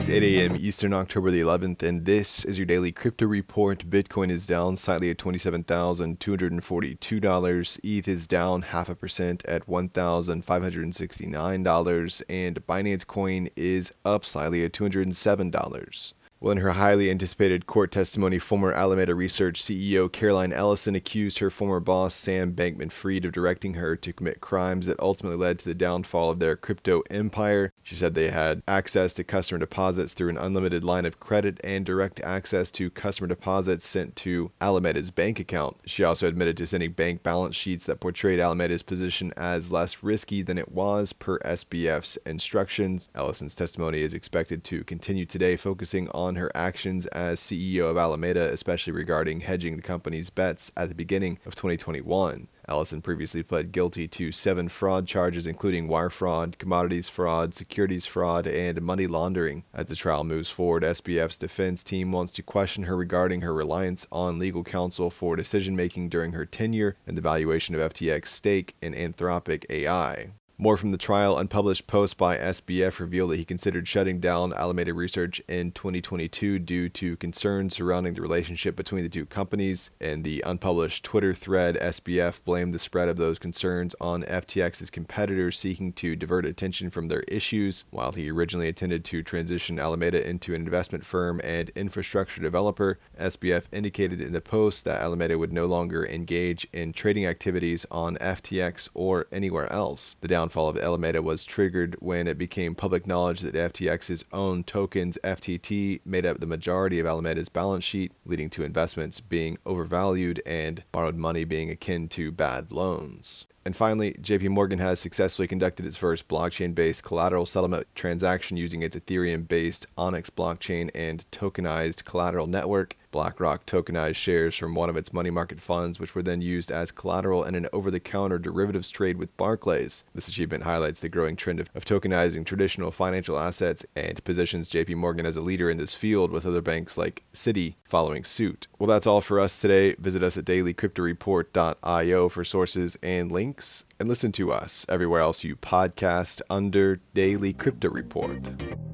It's 8 a.m. Eastern, October the 11th, and this is your daily crypto report. Bitcoin is down slightly at $27,242. ETH is down half a percent at $1,569, and Binance Coin is up slightly at $207. Well, in her highly anticipated court testimony, former Alameda Research CEO Caroline Ellison accused her former boss, Sam Bankman Fried, of directing her to commit crimes that ultimately led to the downfall of their crypto empire. She said they had access to customer deposits through an unlimited line of credit and direct access to customer deposits sent to Alameda's bank account. She also admitted to sending bank balance sheets that portrayed Alameda's position as less risky than it was per SBF's instructions. Ellison's testimony is expected to continue today, focusing on on her actions as CEO of Alameda, especially regarding hedging the company's bets at the beginning of 2021. Ellison previously pled guilty to seven fraud charges, including wire fraud, commodities fraud, securities fraud, and money laundering. As the trial moves forward, SBF's defense team wants to question her regarding her reliance on legal counsel for decision making during her tenure and the valuation of FTX's stake in Anthropic AI. More from the trial, unpublished post by SBF revealed that he considered shutting down Alameda Research in 2022 due to concerns surrounding the relationship between the two companies. In the unpublished Twitter thread, SBF blamed the spread of those concerns on FTX's competitors seeking to divert attention from their issues. While he originally intended to transition Alameda into an investment firm and infrastructure developer, SBF indicated in the post that Alameda would no longer engage in trading activities on FTX or anywhere else. The down downfall of Alameda was triggered when it became public knowledge that FTX's own tokens, FTT, made up the majority of Alameda's balance sheet, leading to investments being overvalued and borrowed money being akin to bad loans. And finally, JP Morgan has successfully conducted its first blockchain based collateral settlement transaction using its Ethereum based Onyx blockchain and tokenized collateral network. BlackRock tokenized shares from one of its money market funds, which were then used as collateral in an over the counter derivatives trade with Barclays. This achievement highlights the growing trend of, tokenizing traditional financial assets and positions JP Morgan as a leader in this field, with other banks like Citi following suit. Well, that's all for us today. Visit us at dailycryptoreport.io for sources and links, and listen to us everywhere else you podcast under Daily Crypto Report.